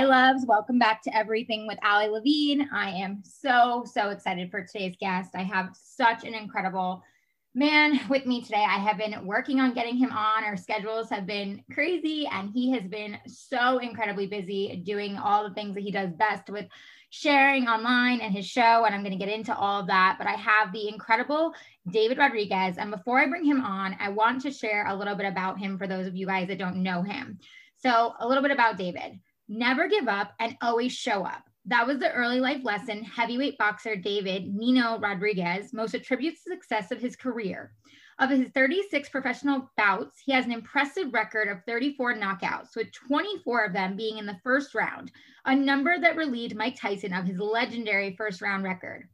Hi, loves. Welcome back to Everything with Ali Levine. I am so, so excited for today's guest. I have such an incredible man with me today. I have been working on getting him on. Our schedules have been crazy, and he has been so incredibly busy doing all the things that he does best with sharing online and his show. And I'm going to get into all of that. But I have the incredible David Rodriguez. And before I bring him on, I want to share a little bit about him for those of you guys that don't know him. So, a little bit about David never give up and always show up. That was the early life lesson heavyweight boxer David Nino Rodriguez most attributes the success of his career. Of his 36 professional bouts, he has an impressive record of 34 knockouts, with 24 of them being in the first round, a number that relieved Mike Tyson of his legendary first round record.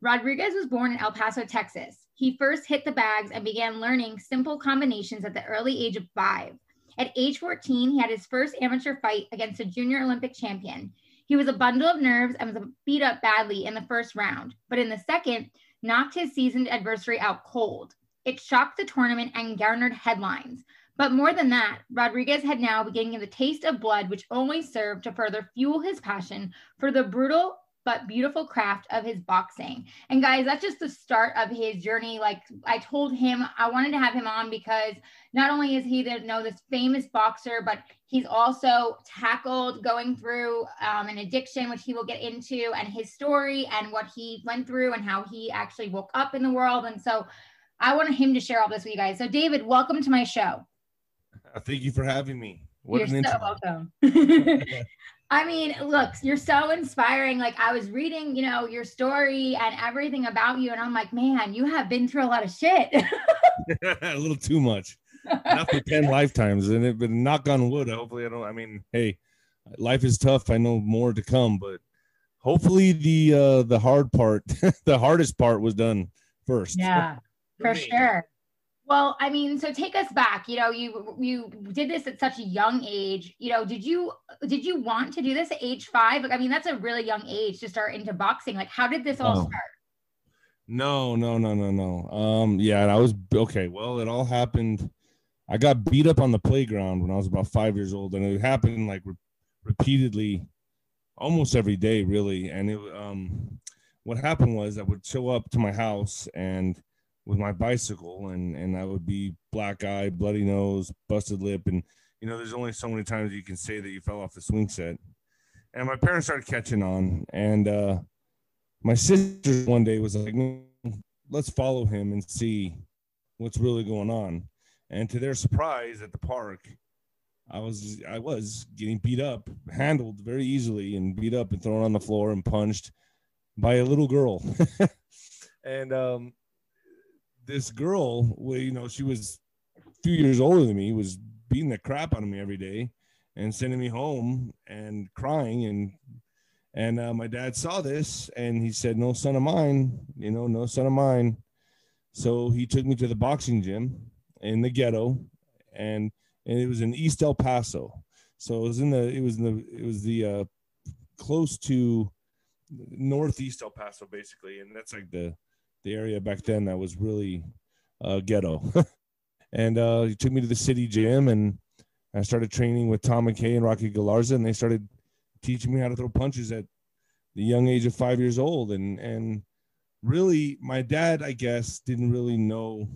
Rodriguez was born in El Paso, Texas. He first hit the bags and began learning simple combinations at the early age of five. At age 14, he had his first amateur fight against a junior Olympic champion. He was a bundle of nerves and was beat up badly in the first round, but in the second, knocked his seasoned adversary out cold. It shocked the tournament and garnered headlines. But more than that, Rodriguez had now beginning the taste of blood, which only served to further fuel his passion for the brutal but beautiful craft of his boxing. And guys, that's just the start of his journey. Like I told him, I wanted to have him on because not only is he the you know this famous boxer, but he's also tackled going through um, an addiction, which he will get into, and his story and what he went through and how he actually woke up in the world. And so I wanted him to share all this with you guys. So David, welcome to my show. Thank you for having me. What You're so welcome. I mean, look, you're so inspiring. Like I was reading, you know, your story and everything about you, and I'm like, man, you have been through a lot of shit. a little too much. Not for 10 lifetimes. And it but knock on wood. Hopefully I don't I mean, hey, life is tough. I know more to come, but hopefully the uh the hard part, the hardest part was done first. Yeah, for, for sure. Well, I mean, so take us back. You know, you you did this at such a young age. You know, did you did you want to do this at age five? Like, I mean, that's a really young age to start into boxing. Like, how did this all oh. start? No, no, no, no, no. Um, yeah, I was okay. Well, it all happened. I got beat up on the playground when I was about five years old, and it happened like re- repeatedly, almost every day, really. And it um, what happened was I would show up to my house and with my bicycle and and I would be black eye, bloody nose, busted lip, and you know, there's only so many times you can say that you fell off the swing set. And my parents started catching on, and uh, my sister one day was like, "Let's follow him and see what's really going on." And to their surprise, at the park, I was I was getting beat up, handled very easily, and beat up and thrown on the floor and punched by a little girl. and um, this girl, well, you know, she was a few years older than me, was beating the crap out of me every day and sending me home and crying. And and uh, my dad saw this and he said no son of mine you know no son of mine. So he took me to the boxing gym in the ghetto and and it was in east el paso. So it was in the it was in the it was the uh close to northeast el paso basically. And that's like the the area back then that was really uh, ghetto. and uh, he took me to the city gym, and I started training with Tom McKay and Rocky Galarza, and they started teaching me how to throw punches at the young age of five years old. And and really, my dad, I guess, didn't really know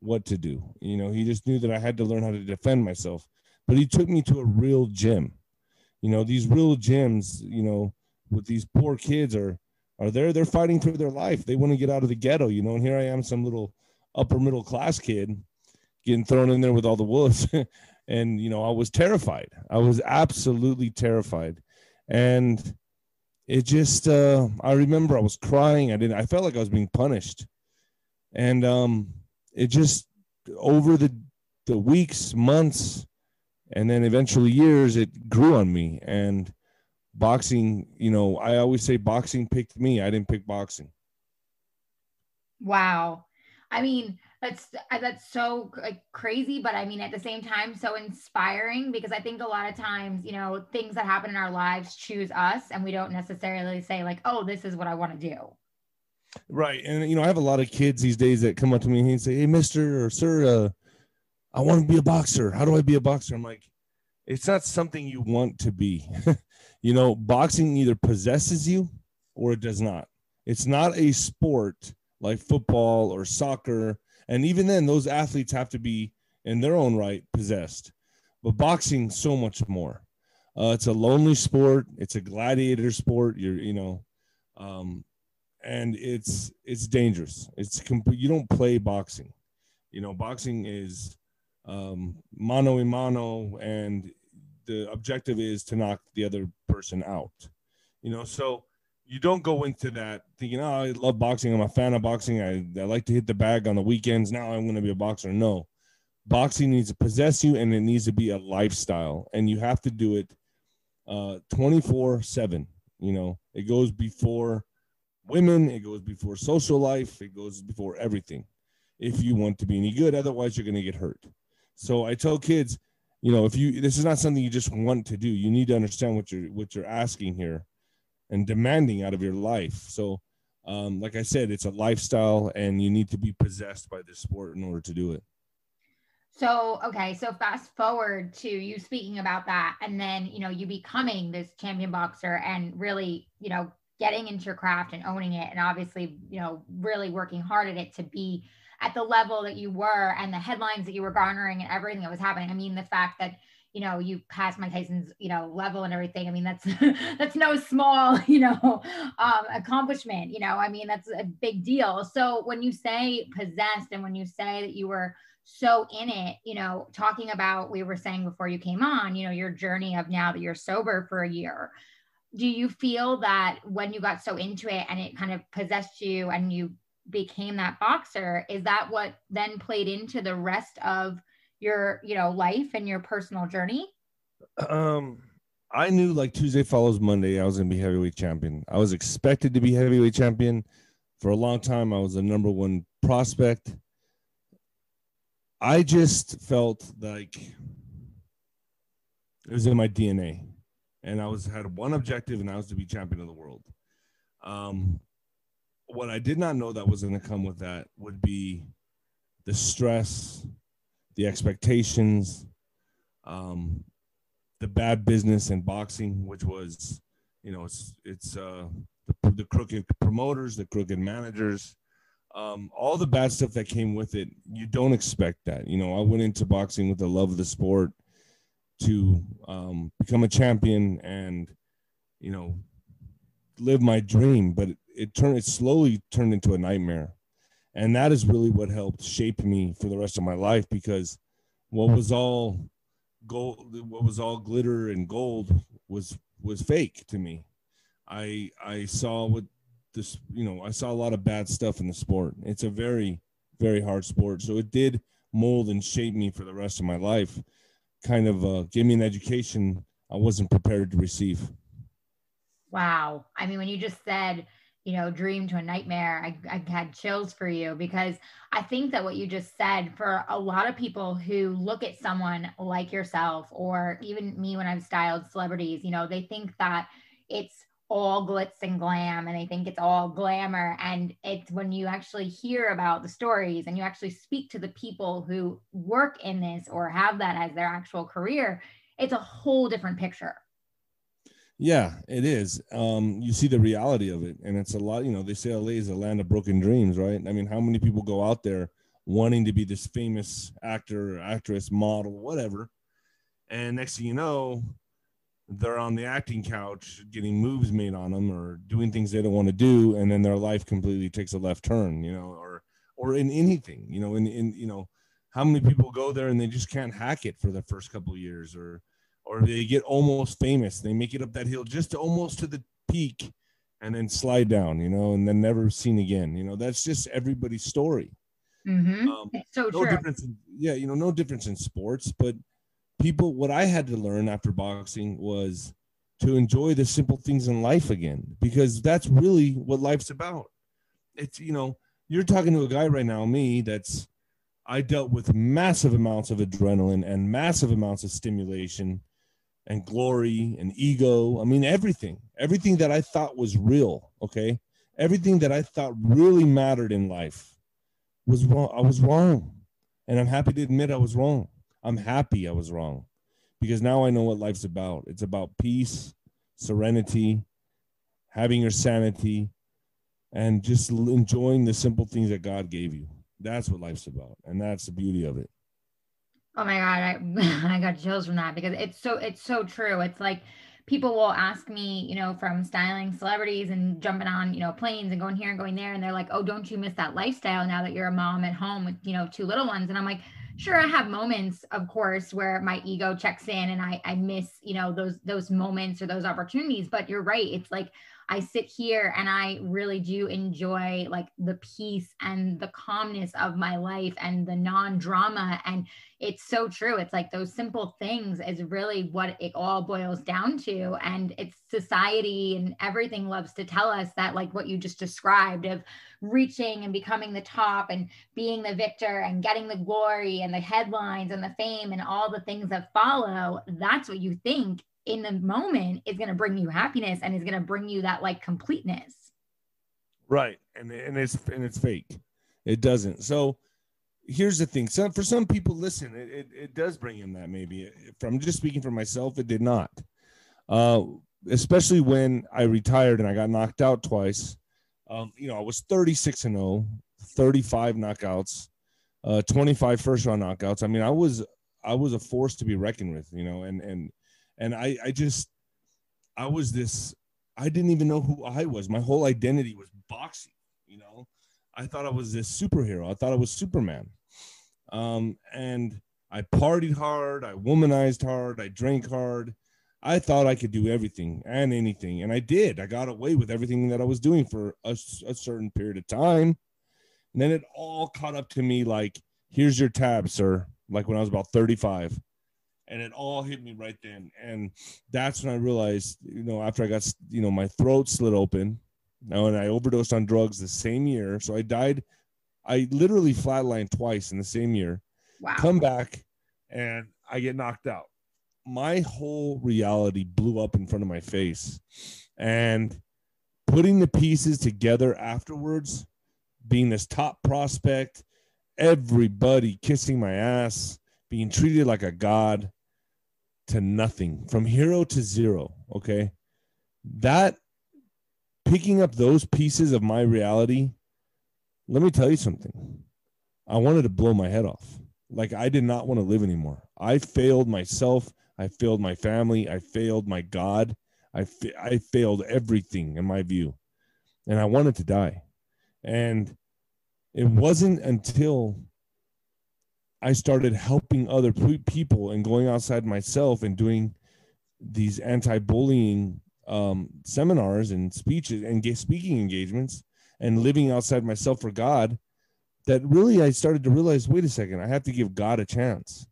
what to do. You know, he just knew that I had to learn how to defend myself. But he took me to a real gym. You know, these real gyms, you know, with these poor kids are are there they're fighting for their life. They want to get out of the ghetto you know and here i am some little upper middle class kid getting thrown in there with all the wolves. And you know i was terrified. I was absolutely terrified. And it just uh i remember i was crying. I didn't i felt like i was being punished. And um, it just over the the weeks, months, and then eventually years, it grew on me. And boxing, you know, I always say boxing picked me. I didn't pick boxing. Wow. I mean, that's that's so like crazy, but I mean at the same time so inspiring because I think a lot of times, you know, things that happen in our lives choose us and we don't necessarily say like, "Oh, this is what I want to do." Right. And you know, I have a lot of kids these days that come up to me and say, "Hey, mister or sir, uh, I want to be a boxer. How do I be a boxer?" I'm like, "It's not something you want to be." you know, boxing either possesses you or it does not. It's not a sport like football or soccer. And even then, those athletes have to be in their own right possessed. But boxing, so much more. Uh, it's a lonely sport. It's a gladiator sport. You're, you know, um, and it's it's dangerous. It's complete. You don't play boxing. You know, boxing is um, mano a mano, and the objective is to knock the other person out. You know, so you don't go into that thinking, oh, I love boxing. I'm a fan of boxing. I, I like to hit the bag on the weekends. Now I'm going to be a boxer. No, boxing needs to possess you and it needs to be a lifestyle. And you have to do it uh, 24 7. You know, it goes before women, it goes before social life, it goes before everything if you want to be any good. Otherwise, you're going to get hurt. So I tell kids, you know, if you this is not something you just want to do, you need to understand what you're what you're asking here and demanding out of your life. So, um, like I said, it's a lifestyle, and you need to be possessed by this sport in order to do it. So, okay, so fast forward to you speaking about that, and then you know you becoming this champion boxer, and really, you know, getting into your craft and owning it, and obviously, you know, really working hard at it to be at the level that you were, and the headlines that you were garnering, and everything that was happening. I mean, the fact that you know you pass Mike Tyson's you know level and everything. I mean that's that's no small you know um, accomplishment. You know I mean that's a big deal. So when you say possessed and when you say that you were so in it, you know, talking about we were saying before you came on, you know, your journey of now that you're sober for a year. Do you feel that when you got so into it and it kind of possessed you and you became that boxer, is that what then played into the rest of your you know life and your personal journey? Um i knew like tuesday follows monday i was gonna be heavyweight champion. I was expected to be heavyweight champion. For a long time i was the number one prospect. I just felt like it was in my dna and i was had one objective and i was to be champion of the world. Um what i did not know that was going to come with that would be the stress the expectations, um, the bad business in boxing, which was, you know, it's it's uh, the, the crooked promoters, the crooked managers, um, all the bad stuff that came with it. You don't expect that. You know, I went into boxing with the love of the sport to um, become a champion and, you know, live my dream. But it, turned it slowly turned into a nightmare. And that is really what helped shape me for the rest of my life because what was all gold what was all glitter and gold was was fake to me. I i saw what this you know i saw a lot of bad stuff in the sport. It's a very very hard sport. So it did mold and shape me for the rest of my life. Kind of uh, gave me an education i wasn't prepared to receive. Wow. I mean when you just said you know, dream to a nightmare, I, I had chills for you because I think that what you just said for a lot of people who look at someone like yourself, or even me when I've styled celebrities, you know, they think that it's all glitz and glam and they think it's all glamour. And it's when you actually hear about the stories and you actually speak to the people who work in this or have that as their actual career, it's a whole different picture. Yeah, it is. Um, you see the reality of it, and it's a lot. You know, they say LA is a land of broken dreams, right? I mean, how many people go out there wanting to be this famous actor, actress, model, whatever, and next thing you know, they're on the acting couch getting moves made on them or doing things they don't want to do, and then their life completely takes a left turn, you know, or or in anything, you know, in in you know, how many people go there and they just can't hack it for the first couple years, or or they get almost famous. They make it up that hill just to almost to the peak and then slide down, you know, and then never seen again. You know, that's just everybody's story. Mm-hmm. Um, so no true. difference. In, yeah, you know, no difference in sports, but people. What I had to learn after boxing was to enjoy the simple things in life again, because that's really what life's about. It's you know, you're talking to a guy right now, me, that's I dealt with massive amounts of adrenaline and massive amounts of stimulation and glory and ego. I mean, everything, everything that I thought was real. Okay. Everything that I thought really mattered in life was wrong. I was wrong. And I'm happy to admit I was wrong. I'm happy I was wrong because now I know what life's about. It's about peace, serenity, having your sanity, and just enjoying the simple things that God gave you. That's what life's about. And that's the beauty of it. Oh my god, I I got chills from that because it's so it's so true. It's like people will ask me, you know, from styling celebrities and jumping on, you know, planes and going here and going there and they're like, "Oh, don't you miss that lifestyle now that you're a mom at home with, you know, two little ones?" And I'm like, "Sure, I have moments, of course, where my ego checks in and I I miss, you know, those those moments or those opportunities, but you're right. It's like I sit here and I really do enjoy like the peace and the calmness of my life and the non drama. And it's so true. It's like those simple things is really what it all boils down to. And it's society and everything loves to tell us that, like what you just described of reaching and becoming the top and being the victor and getting the glory and the headlines and the fame and all the things that follow. That's what you think in the moment is going to bring you happiness and is going to bring you that like completeness. Right. And and it's and it's fake. It doesn't. So here's the thing. Some for some people, listen, it, it, it does bring in that maybe. From just speaking for myself, it did not. Uh, especially when I retired and I got knocked out twice. Um, you know, I was 36 and 0, 35 knockouts, uh, 25 first round knockouts. I mean, I was I was a force to be reckoned with, you know, and and and I I just I was this I didn't even know who I was. My whole identity was boxing, you know. I thought I was this superhero. I thought I was Superman. Um, and I partied hard, I womanized hard, I drank hard. I thought I could do everything and anything, and I did. I got away with everything that I was doing for a, a certain period of time. And then it all caught up to me like, here's your tab, sir. Like when I was about 35 and it all hit me right then. And that's when i realized you know after i got you know my throat slit open now and i overdosed on drugs the same year. So i died i literally flatlined twice in the same year. Wow. come back and i get knocked out. My whole reality blew up in front of my face. And putting the pieces together afterwards being this top prospect everybody kissing my ass being treated like a god to nothing, from hero to zero. Okay. That picking up those pieces of my reality, let me tell you something. I wanted to blow my head off. Like I did not want to live anymore. I failed myself. I failed my family. I failed my God. I, fa- I failed everything in my view. And I wanted to die. And it wasn't until I started helping other people and going outside myself and doing these anti-bullying um, seminars and speeches and speaking engagements and living outside myself for God that really I started to realize wait a second I have to give God a chance.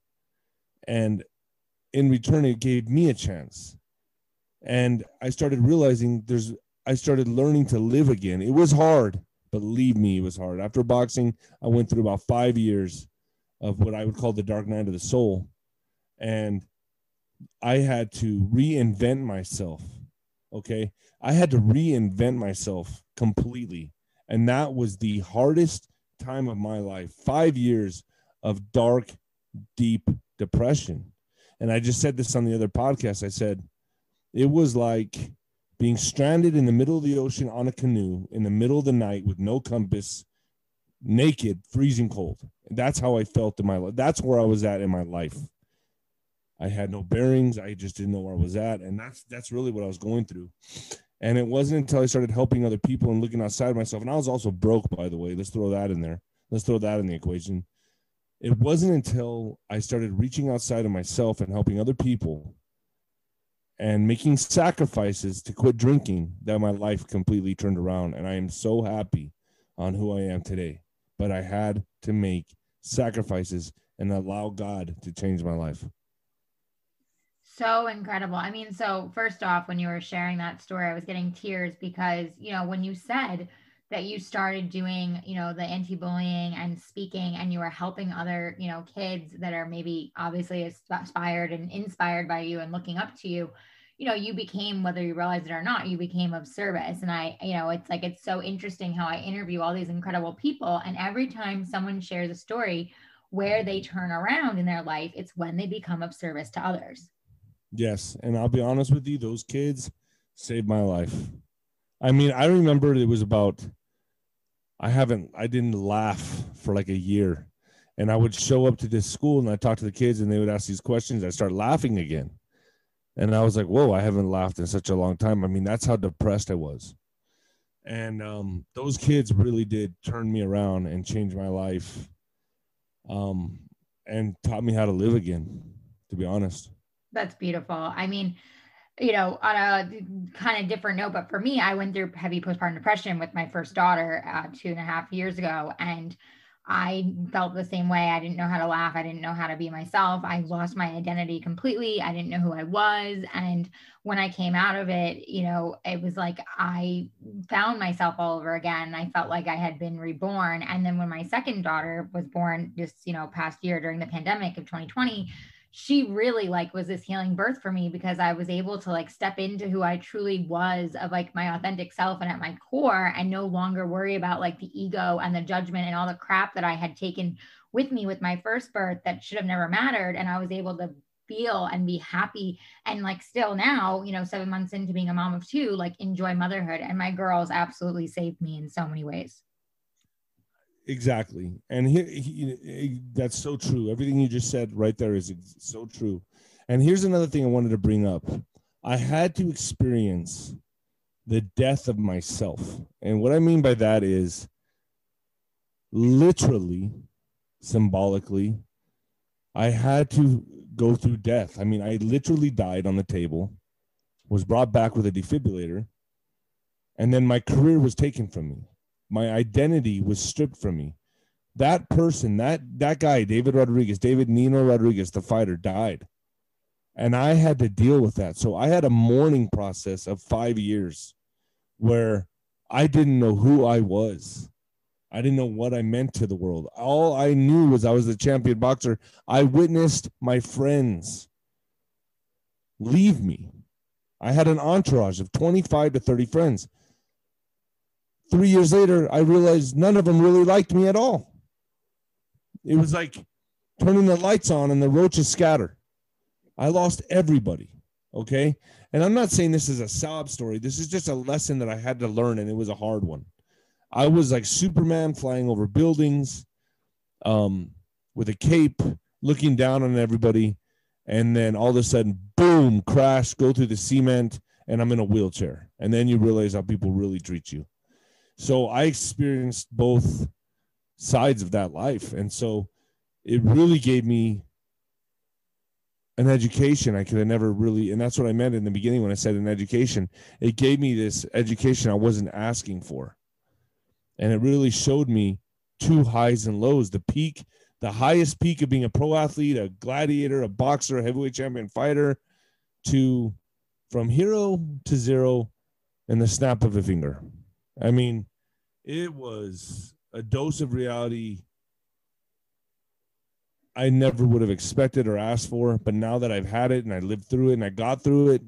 And in return it gave me a chance. And I started realizing there's I started learning to live again. It was hard believe me it was hard. After boxing I went through about 5 years of what I would call the dark night of the soul. And I had to reinvent myself. Okay. I had to reinvent myself completely. And that was the hardest time of my life. Five years of dark, deep depression. And I just said this on the other podcast. I said, it was like being stranded in the middle of the ocean on a canoe in the middle of the night with no compass naked, freezing cold. That's how I felt in my life. That's where I was at in my life. I had no bearings. I just didn't know where I was at. And that's that's really what I was going through. And it wasn't until I started helping other people and looking outside of myself. And I was also broke, by the way. Let's throw that in there. Let's throw that in the equation. It wasn't until I started reaching outside of myself and helping other people and making sacrifices to quit drinking that my life completely turned around. And I am so happy on who I am today but I had to make sacrifices and allow God to change my life. So incredible. I mean, so first off, when you were sharing that story, I was getting tears because, you know, when you said that you started doing, you know, the anti-bullying and speaking and you were helping other, you know, kids that are maybe obviously inspired and inspired by you and looking up to you, you know, you became, whether you realize it or not, you became of service. And I, you know, it's like, it's so interesting how I interview all these incredible people. And every time someone shares a story where they turn around in their life, it's when they become of service to others. Yes. And I'll be honest with you, those kids saved my life. I mean, I remember it was about, I haven't, I didn't laugh for like a year. And I would show up to this school and I talk to the kids and they would ask these questions. I start laughing again. And I was like, whoa, I haven't laughed in such a long time. I mean, that's how depressed I was. And um, those kids really did turn me around and change my life um, and taught me how to live again, to be honest. That's beautiful. I mean, you know, on a kind of different note, but for me, I went through heavy postpartum depression with my first daughter uh, two and a half years ago. And I felt the same way. I didn't know how to laugh. I didn't know how to be myself. I lost my identity completely. I didn't know who I was. And when I came out of it, you know, it was like I found myself all over again. I felt like I had been reborn. And then when my second daughter was born, just, you know, past year during the pandemic of 2020, she really like was this healing birth for me because I was able to like step into who I truly was of like my authentic self and at my core and no longer worry about like the ego and the judgment and all the crap that I had taken with me with my first birth that should have never mattered. And I was able to feel and be happy and like still now you know 7 months into being a mom of two like enjoy motherhood. And my girls absolutely saved me in so many ways Exactly. And here, he, that's so true. Everything you just said right there is so true. And here's another thing I wanted to bring up I had to experience the death of myself. And what I mean by that is literally, symbolically, I had to go through death. I mean, I literally died on the table, was brought back with a defibrillator, and then my career was taken from me my identity was stripped from me. That person, that that guy, David Rodriguez, David Nino Rodriguez, the fighter, died. And I had to deal with that. So I had a mourning process of five years where I didn't know who I was. I didn't know what I meant to the world. All I knew was I was the champion boxer. I witnessed my friends leave me. I had an entourage of 25 to 30 friends three years later, I realized none of them really liked me at all. It was like turning the lights on and the roaches scatter. I lost everybody. Okay. And I'm not saying this is a sob story. This is just a lesson that I had to learn, and it was a hard one. I was like Superman flying over buildings um, with a cape, looking down on everybody. And then all of a sudden, boom, crash, go through the cement, and I'm in a wheelchair. And then you realize how people really treat you. So I experienced both sides of that life. And so it really gave me an education I could have never really, and that's what I meant in the beginning when I said an education. It gave me this education I wasn't asking for. And it really showed me two highs and lows the peak, the highest peak of being a pro athlete, a gladiator, a boxer, a heavyweight champion fighter, to from hero to zero in the snap of a finger. I mean, it was a dose of reality I never would have expected or asked for. But now that I've had it and I lived through it and I got through it,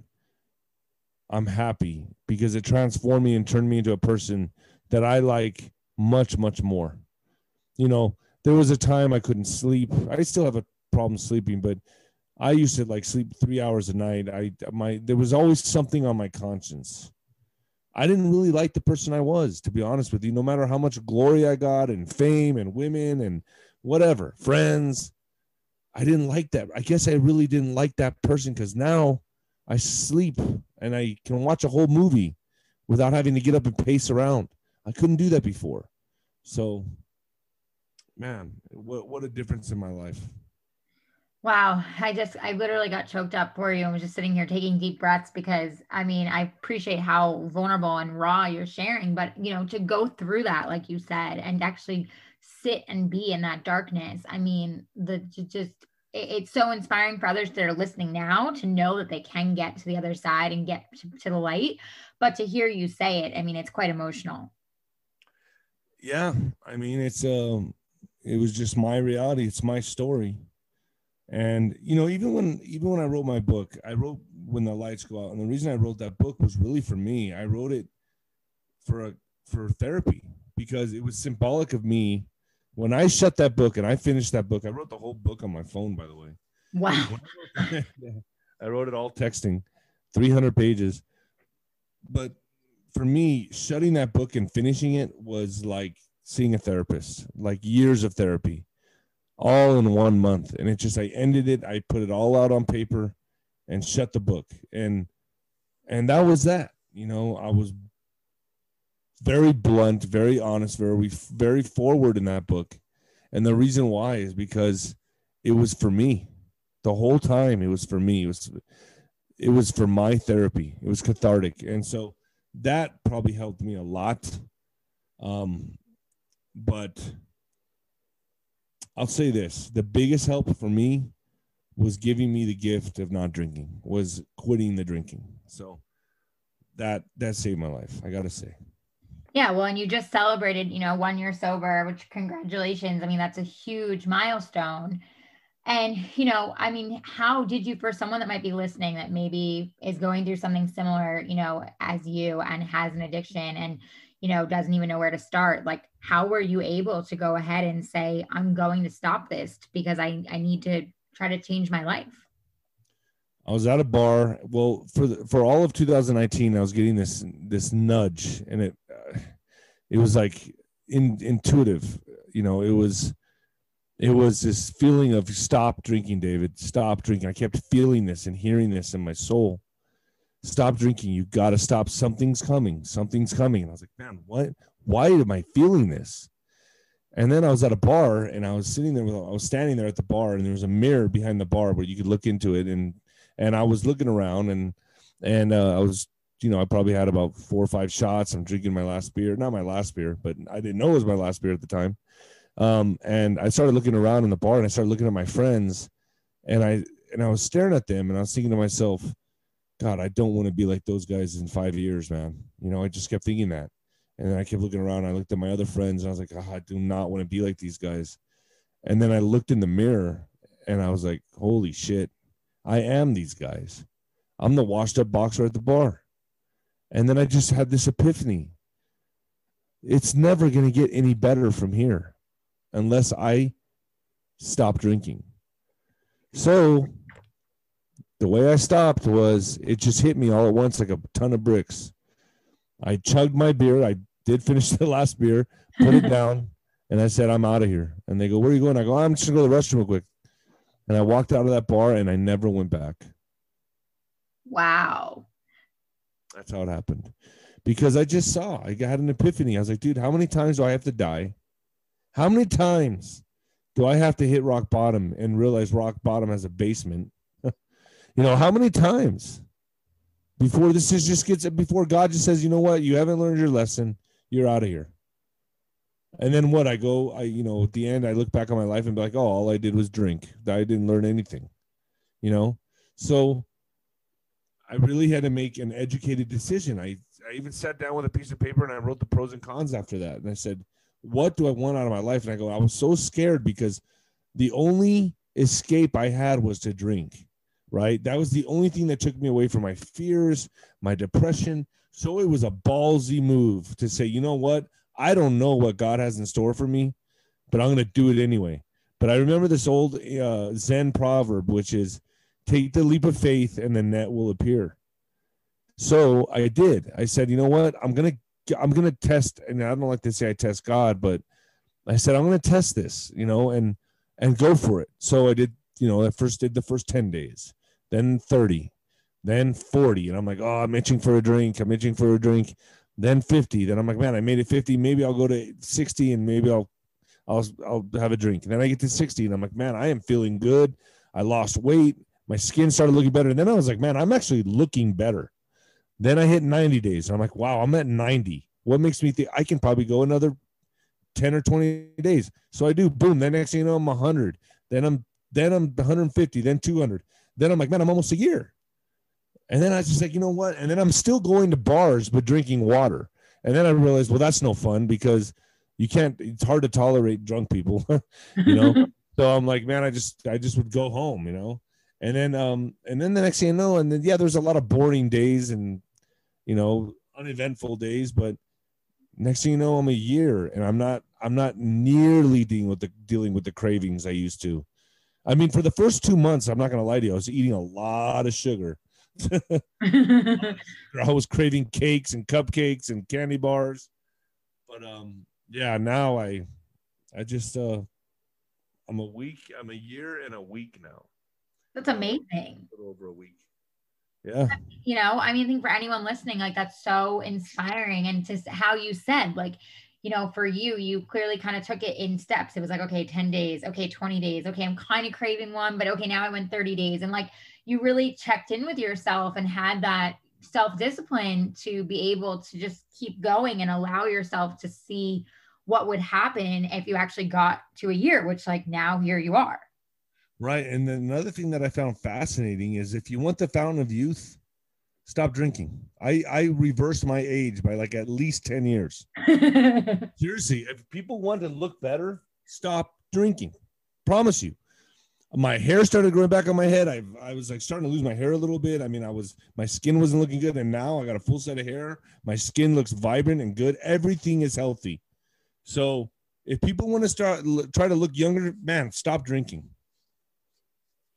I'm happy because it transformed me and turned me into a person that I like much, much more. You know, there was a time I couldn't sleep. I still have a problem sleeping, but I used to like sleep three hours a night. I my there was always something on my conscience. I didn't really like the person I was, to be honest with you. No matter how much glory I got and fame and women and whatever, friends, I didn't like that. I guess I really didn't like that person because now I sleep and I can watch a whole movie without having to get up and pace around. I couldn't do that before. So, man, what, what a difference in my life. Wow. I just, I literally got choked up for you and was just sitting here taking deep breaths because I mean, I appreciate how vulnerable and raw you're sharing, but you know, to go through that, like you said, and actually sit and be in that darkness. I mean, the just it's so inspiring for others that are listening now to know that they can get to the other side and get to, to the light. But to hear you say it, I mean, it's quite emotional. Yeah, I mean, it's um, it was just my reality. It's my story, and you know, even when even when I wrote my book, I wrote when the lights go out, and the reason I wrote that book was really for me. I wrote it for a for therapy because it was symbolic of me when I shut that book and I finished that book, I wrote the whole book on my phone, by the way. Wow. I wrote it all texting, 300 pages. But for me, shutting that book and finishing it was like seeing a therapist, like years of therapy, all in one month. And it just, I ended it, I put it all out on paper and shut the book. And, and that was that. You know, I was very blunt, very honest, very very forward in that book. And the reason why is because it was for me. The whole time it was for me. It was it was for my therapy. It was cathartic. And so that probably helped me a lot. Um but I'll say this, the biggest help for me was giving me the gift of not drinking, was quitting the drinking. So that that saved my life, I got to say. Yeah, well, and you just celebrated, you know, one year sober, which congratulations. I mean, that's a huge milestone. And, you know, I mean, how did you, for someone that might be listening that maybe is going through something similar, you know, as you and has an addiction and, you know, doesn't even know where to start, like, how were you able to go ahead and say, I'm going to stop this because I, I need to try to change my life? I was at a bar. Well, for the, for all of 2019, I was getting this this nudge, and it it was like in, intuitive. You know, it was it was this feeling of stop drinking, David. Stop drinking. I kept feeling this and hearing this in my soul. Stop drinking. You got to stop. Something's coming. Something's coming. And I was like, man, what? Why am I feeling this? And then I was at a bar and I was sitting there with, I was standing there at the bar and there was a mirror behind the bar where you could look into it. And, and I was looking around and, and uh, I was you know, I probably had about four or five shots. I'm drinking my last beer, not my last beer, but I didn't know it was my last beer at the time. Um, and I started looking around in the bar and I started looking at my friends and I, and I was staring at them and I was thinking to myself, God, I don't want to be like those guys in five years, man. You know, I just kept thinking that. And then I kept looking around. I looked at my other friends and I was like, oh, I do not want to be like these guys. And then I looked in the mirror and I was like, holy shit, I am these guys. I'm the washed up boxer at the bar. And then I just had this epiphany. It's never going to get any better from here unless I stop drinking. So the way I stopped was it just hit me all at once like a ton of bricks. I chugged my beer. I did finish the last beer, put it down, and I said, I'm out of here. And they go, Where are you going? I go, I'm just going to go to the restroom real quick. And I walked out of that bar and I never went back. Wow. That's how it happened. Because I just saw, I had an epiphany. I was like, dude, how many times do I have to die? How many times do I have to hit rock bottom and realize rock bottom has a basement? You know, how many times before this is just gets before God just says, you know what, you haven't learned your lesson, you're out of here. And then what? I go, I you know, at the end, I look back on my life and be like, oh, all I did was drink. I didn't learn anything, you know. So I really had to make an educated decision. I, I even sat down with a piece of paper and I wrote the pros and cons after that. And I said, what do I want out of my life? And I go, I was so scared because the only escape I had was to drink, right? That was the only thing that took me away from my fears, my depression. So it was a ballsy move to say, you know what? I don't know what God has in store for me, but I'm going to do it anyway. But I remember this old uh, Zen proverb, which is take the leap of faith and the net will appear. So I did. I said, you know what? I'm gonna I'm gonna test, and I don't like to say I test God, but I said I'm gonna test this, you know, and and go for it. So I did, you know, I first did the first 10 days, then 30, then 40. And I'm like, oh, I'm itching for a drink. I'm itching for a drink. Then 50. Then I'm like, man, I made it 50. Maybe I'll go to 60 and maybe I'll I'll I'll have a drink. And then I get to 60 and I'm like, man, I am feeling good. I lost weight my skin started looking better. And then I was like, man, I'm actually looking better. Then I hit 90 days. And I'm like, wow, I'm at 90. What makes me think I can probably go another 10 or 20 days. So I do boom. Then next thing you know, I'm 100. Then I'm then I'm 150, then 200. Then I'm like, man, I'm almost a year. And then I was just like, you know what? And then I'm still going to bars but drinking water. And then I realized, well, that's no fun because you can't. It's hard to tolerate drunk people, you know. so I'm like, man, I just I just would go home, you know. And then um and then the next thing you know, and then yeah, there's a lot of boring days and you know uneventful days, but next thing you know, I'm a year and I'm not I'm not nearly dealing with the dealing with the cravings I used to. I mean, for the first two months, I'm not gonna lie to you, I was eating a lot of sugar. I was craving cakes and cupcakes and candy bars. But um yeah, now I I just uh I'm a week, I'm a year and a week now. That's amazing. A little over a week. Yeah. You know, I mean, I think for anyone listening, like that's so inspiring. And just how you said, like, you know, for you, you clearly kind of took it in steps. It was like, okay, 10 days, okay, 20 days, okay, I'm kind of craving one, but okay, now I went 30 days. And like you really checked in with yourself and had that self discipline to be able to just keep going and allow yourself to see what would happen if you actually got to a year, which like now here you are. Right. And then another thing that I found fascinating is if you want the fountain of youth, stop drinking. I, I reversed my age by like at least 10 years. Seriously, if people want to look better, stop drinking. Promise you. My hair started growing back on my head. I, I was like starting to lose my hair a little bit. I mean, I was my skin wasn't looking good, and now I got a full set of hair. My skin looks vibrant and good. Everything is healthy. So if people want to start try to look younger, man, stop drinking.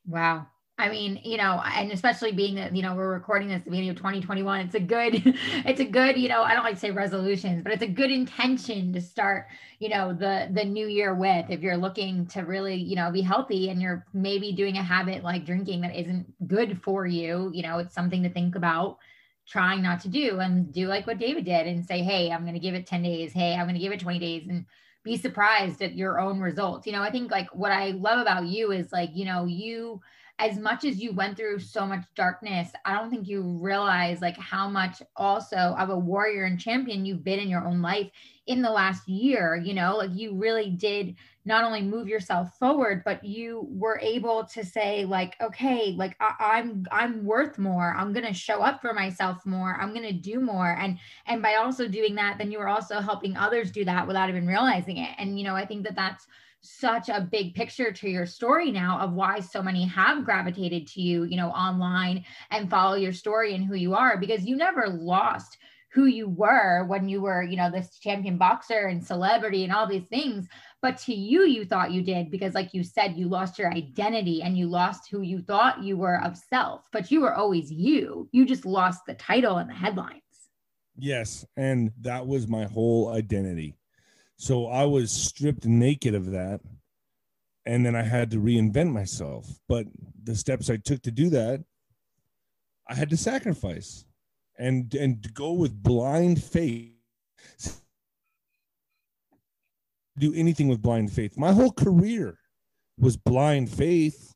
Wow. I mean, you know, and especially being that, you know, we're recording this at the beginning of 2021, it's a good, it's a good, you know, I don't like to say resolutions, but it's a good intention to start, you know, the, the new year with, if you're looking to really, you know, be healthy and you're maybe doing a habit like drinking that isn't good for you, you know, it's something to think about trying not to do and do like what David did and say, Hey, I'm to give it 10 days. Hey, I'm to give it 20 days and be surprised at your own results. You know, I think like what I love about you is like, you know, you, as much as you went through so much darkness, I don't think you realize like how much also of a warrior and champion you've been in your own life in the last year. You know, like you really did not only move yourself forward, but you were able to say like, okay, like I, am I'm, I'm worth more. I'm gonna show up for myself more. I'm gonna do more. And and by also doing that, then you were also helping others do that without even realizing it. And you know, I think that that's such a big picture to your story now of why so many have gravitated to you, you know, online and follow your story and who you are because you never lost who you were when you were, you know, this champion boxer and celebrity and all these things. But to you, you thought you did because, like you said, you lost your identity and you lost who you thought you were of self, but you were always you. You just lost the title and the headlines. Yes. And that was my whole identity. So I was stripped naked of that. And then I had to reinvent myself. But the steps I took to do that, I had to sacrifice and and go with blind faith. Do anything with blind faith. My whole career was blind faith.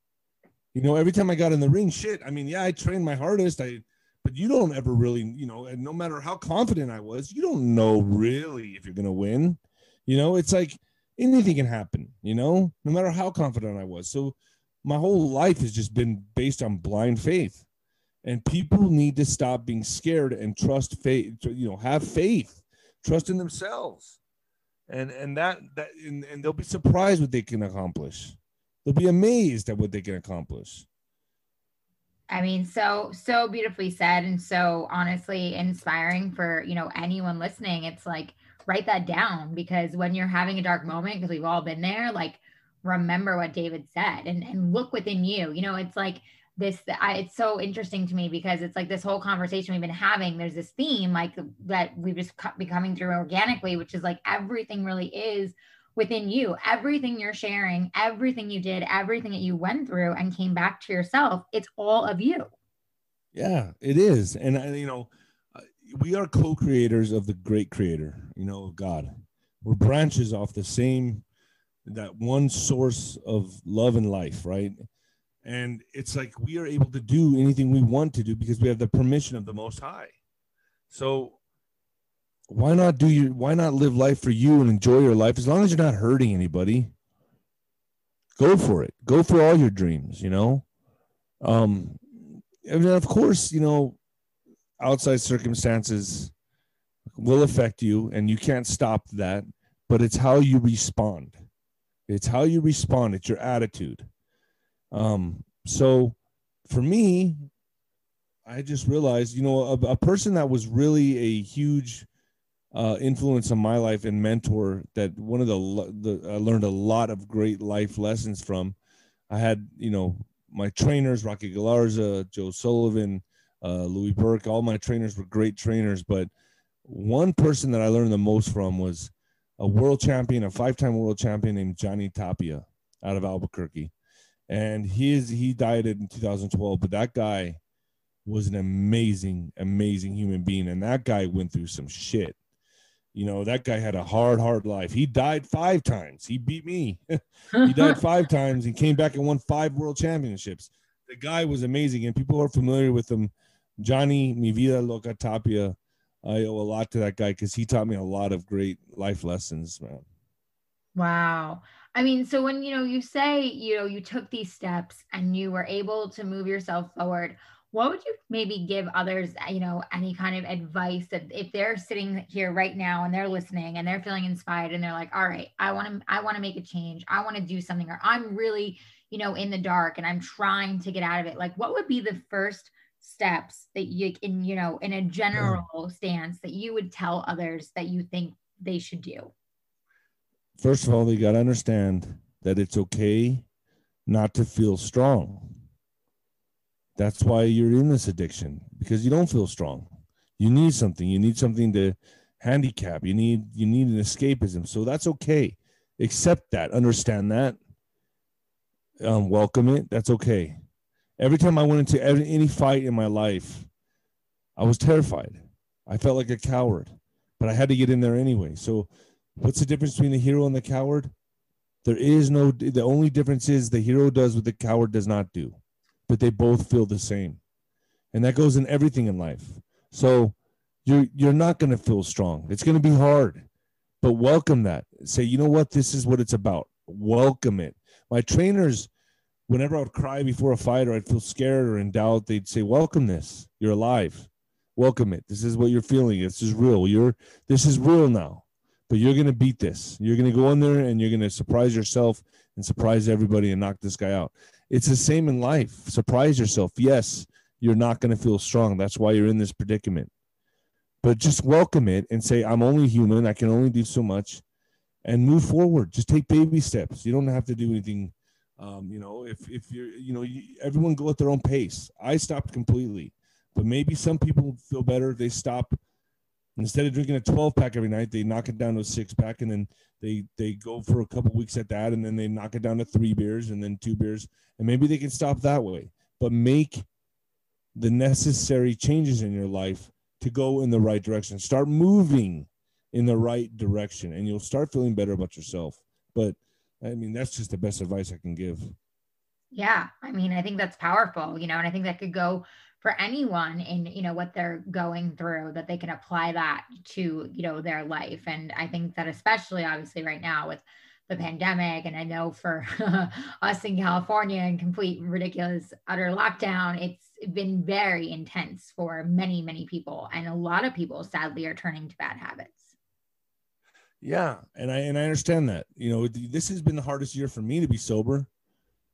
You know, every time I got in the ring, shit. I mean, yeah, I trained my hardest. I but you don't ever really, you know, and no matter how confident I was, you don't know really if you're gonna win. You know, it's like anything can happen, you know, no matter how confident I was. So my whole life has just been based on blind faith. And people need to stop being scared and trust faith, you know, have faith, trust in themselves. And and that that and, and they'll be surprised what they can accomplish. They'll be amazed at what they can accomplish. I mean, so so beautifully said and so honestly inspiring for, you know, anyone listening. It's like write that down because when you're having a dark moment, because we've all been there, like remember what David said and, and look within you. You know, it's like this, I, it's so interesting to me because it's like this whole conversation we've been having, there's this theme like that we've just be coming through organically, which is like everything really is within you. Everything you're sharing, everything you did, everything that you went through and came back to yourself, it's all of you. Yeah, it is. And you know, we are co-creators of the great creator, you know, of God. We're branches off the same that one source of love and life, right? And it's like we are able to do anything we want to do because we have the permission of the most high. So why not do you why not live life for you and enjoy your life as long as you're not hurting anybody go for it go for all your dreams you know um and of course you know outside circumstances will affect you and you can't stop that but it's how you respond it's how you respond it's your attitude um so for me i just realized you know a, a person that was really a huge uh, influence on my life and mentor that one of the, the I learned a lot of great life lessons from. I had, you know, my trainers, Rocky Galarza, Joe Sullivan, uh, Louis Burke, all my trainers were great trainers. But one person that I learned the most from was a world champion, a five-time world champion named Johnny Tapia out of Albuquerque. And he is, he died in 2012, but that guy was an amazing, amazing human being. And that guy went through some shit you know that guy had a hard hard life he died five times he beat me he died five times and came back and won five world championships the guy was amazing and people are familiar with him johnny mi vida loca tapia i owe a lot to that guy because he taught me a lot of great life lessons man. Wow. I mean so when you know you say you know you took these steps and you were able to move yourself forward what would you maybe give others you know any kind of advice that if they're sitting here right now and they're listening and they're feeling inspired and they're like all right i want to i want to make a change. I want to do something or i'm really you know in the dark and i'm trying to get out of it. Like what would be the first steps that you in you know in a general stance that you would tell others that you think they should do first of all they got to understand that it's okay not to feel strong that's why you're in this addiction because you don't feel strong. You need something. You need something to handicap. You need you need an escapism. So that's okay. Accept that. Understand that. Um, welcome it. That's okay. Every time I went into any fight in my life, I was terrified. I felt like a coward, but I had to get in there anyway. So, what's the difference between the hero and the coward? There is no. The only difference is the hero does what the coward does not do but they both feel the same. And that goes in everything in life. So you're you're not going to feel strong. It's going to be hard. But welcome that. Say, you know what? This is what it's about. Welcome it. My trainers, whenever I would cry before a fight or I'd feel scared or in doubt, they'd say, Welcome this. You're alive. Welcome it. This is what you're feeling. This is real. You're this is real now. But you're gonna beat this. You're gonna go in there and you're gonna surprise yourself and surprise everybody and knock this guy out. It's the same in life. Surprise yourself. Yes, you're not to feel strong. That's why you're in this predicament. But just welcome it and say, I'm only human. I can only do so much and move forward. Just take baby steps. You don't have to do anything. Um, you know, if, if you're, you know, you, everyone go at their own pace. I stopped completely, but maybe some people feel better. They stop instead of drinking a 12 pack every night, they knock it down to a six pack and then they they go for a couple weeks at that and then they knock it down to three beers and then two beers and maybe they can stop that way but make the necessary changes in your life to go in the right direction start moving in the right direction and you'll start feeling better about yourself but i mean that's just the best advice i can give. Yeah i mean i think that's powerful you know and i think that could go for anyone in you know what they're going through that they can apply that to you know their life. And i think that especially obviously right now with the pandemic and i know for us in california and complete ridiculous utter lockdown it's been very intense for many many people. And a lot of people sadly are turning to bad habits yeah and i and i understand that you know this has been the hardest year for me to be sober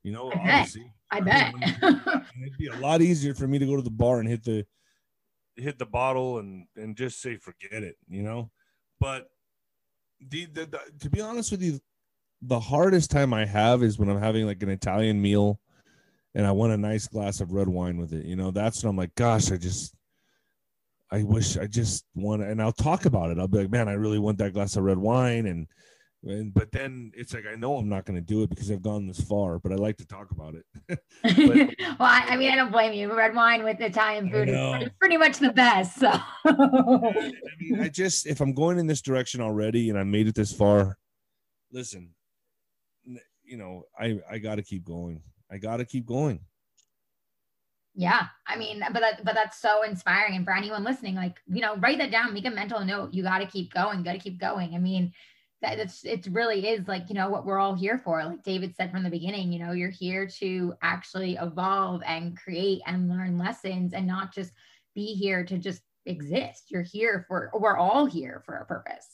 you know I obviously I bet. it'd be a lot easier for me to go to the bar and hit the hit the bottle and and just say forget it, you know. But the, the, the to be honest with you, the hardest time I have is when I'm having like an Italian meal and I want a nice glass of red wine with it. You know, that's when I'm like, gosh, I just I wish I just want and I'll talk about it. I'll be like, man, I really want that glass of red wine and and, but then it's like I know I'm not going to do it because I've gone this far, but I like to talk about it. but, well, I, I, mean, I don't blame you. Red wine with Italian food is pretty much the best. So. I mean, I just if I'm going in this direction already and I made it this far, listen, you know, I I got to keep going. I got to keep going. Yeah, I mean, but that, but that's so inspiring. And for anyone listening, like you know, write that down, make a mental note. You got to keep going. Got to keep going. I mean, that it's it really is like you know what we're all here for. Like David said from the beginning, you know, you're here to actually evolve and create and learn lessons, and not just be here to just exist. You're here for. We're all here for a purpose.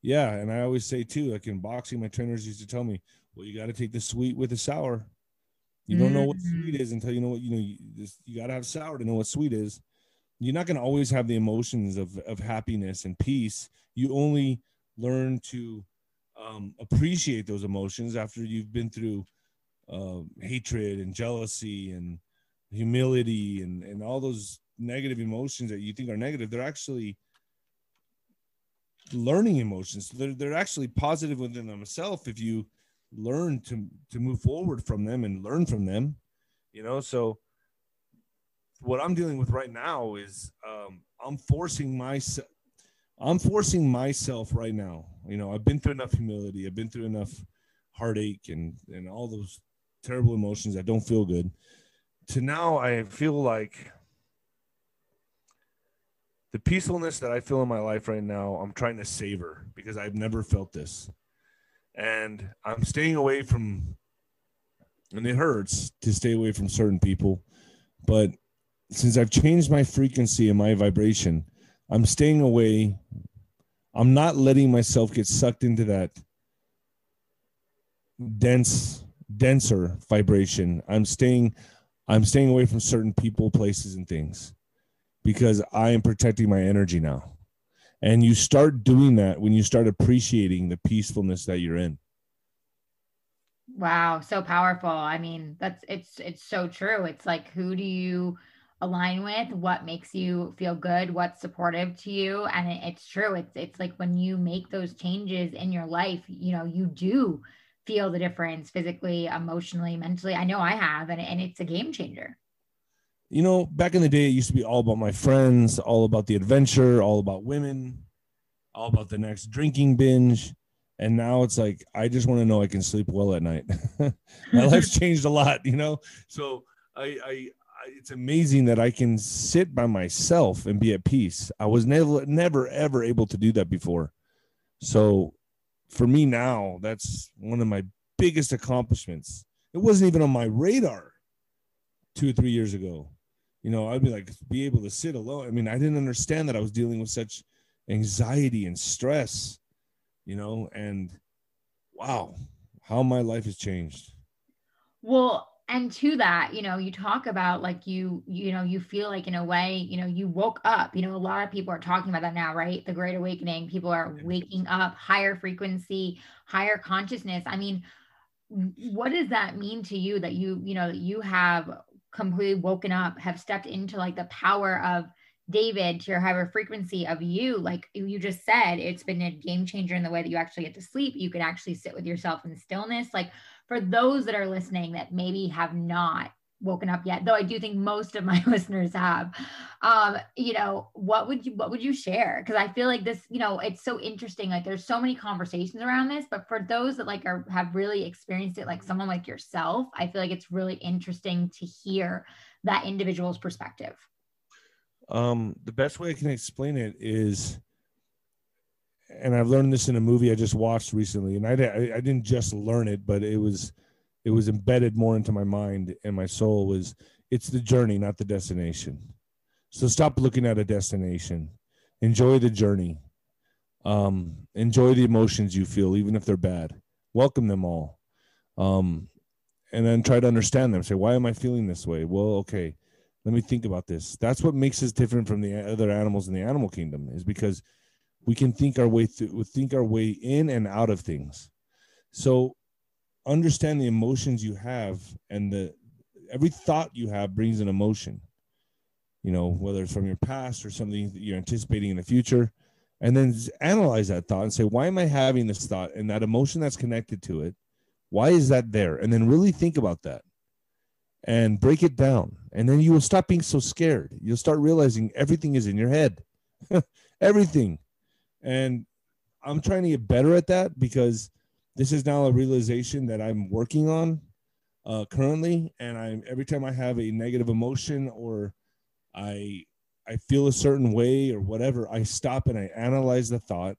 Yeah, and I always say too, like in boxing, my trainers used to tell me, "Well, you got to take the sweet with the sour." You don't know what sweet mm-hmm. is until you know what you know. You, you got to have sour to know what sweet is. You're not going to always have the emotions of of happiness and peace. You only learn to um, appreciate those emotions after you've been through uh, hatred and jealousy and humility and and all those negative emotions that you think are negative. They're actually learning emotions. They're they're actually positive within themselves if you learn to to move forward from them and learn from them you know? So what i'm dealing with right now is um, i'm forcing myself i'm forcing myself right now. You know i've been through enough humility. I've been through enough heartache and and all those terrible emotions that don't feel good to now i feel like the peacefulness that i feel in my life right now i'm trying to savor because i've never felt this and I'm staying away from, and it hurts to stay away from certain people, but since I've changed my frequency and my vibration, I'm staying away. I'm not letting myself get sucked into that dense, denser vibration. I'm staying, I'm staying away from certain people, places, and things because I am protecting my energy now. And you start doing that when you start appreciating the peacefulness that you're in. Wow, so powerful. I mean, that's it's it's so true. It's like who do you align with? What makes you feel good? What's supportive to you? And it, it's true. It's it's like when you make those changes in your life, you know, you do feel the difference physically, emotionally, mentally. I know I have, and, and it's a game changer you know, back in the day, it used to be all about my friends, all about the adventure, all about women, all about the next drinking binge. And now it's like, I just want to know I can sleep well at night. my life's changed a lot, you know? So I, I, I, it's amazing that I can sit by myself and be at peace. I was never, never, ever able to do that before. So for me now, that's one of my biggest accomplishments. It wasn't even on my radar two or three years ago you know, I'd be like, be able to sit alone. I mean, I didn't understand that I was dealing with such anxiety and stress, you know, and wow, how my life has changed. Well, and to that, you know, you talk about like you, you know, you feel like in a way, you know, you woke up. You know, a lot of people are talking about that now, right? The Great Awakening. People are waking up, higher frequency, higher consciousness. I mean, what does that mean to you that you, you know, you have completely woken up, have stepped into like the power of David to your higher frequency of you. Like you just said, it's been a game changer in the way that you actually get to sleep. You can actually sit with yourself in stillness. Like for those that are listening that maybe have not woken up yet though i do think most of my listeners have. Um you know what would you what would you share? Because i feel like this you know it's so interesting like there's so many conversations around this but for those that like are have really experienced it like someone like yourself i feel like it's really interesting to hear that individual's perspective. Um the best way i can explain it is and i've learned this in a movie i just watched recently and i, I, I didn't just learn it but it was it was embedded more into my mind and my soul was it's the journey not the destination. So stop looking at a destination. Enjoy the journey. Um, enjoy the emotions you feel even if they're bad. Welcome them all. Um, and then try to understand them. Say why am i feeling this way? Well okay let me think about this. That's what makes us different from the other animals in the animal kingdom is because we can think our way through think our way in and out of things. So understand the emotions you have and the every thought you have brings an emotion you know whether it's from your past or something that you're anticipating in the future. And then analyze that thought and say why am i having this thought and that emotion that's connected to it? Why is that there? And then really think about that and break it down. And then you will stop being so scared. You'll start realizing everything is in your head. Everything. And i'm trying to get better at that because this is now a realization that I'm working on. uh, currently, and I'm every time I have a negative emotion or I I feel a certain way or whatever, I stop and I analyze the thought,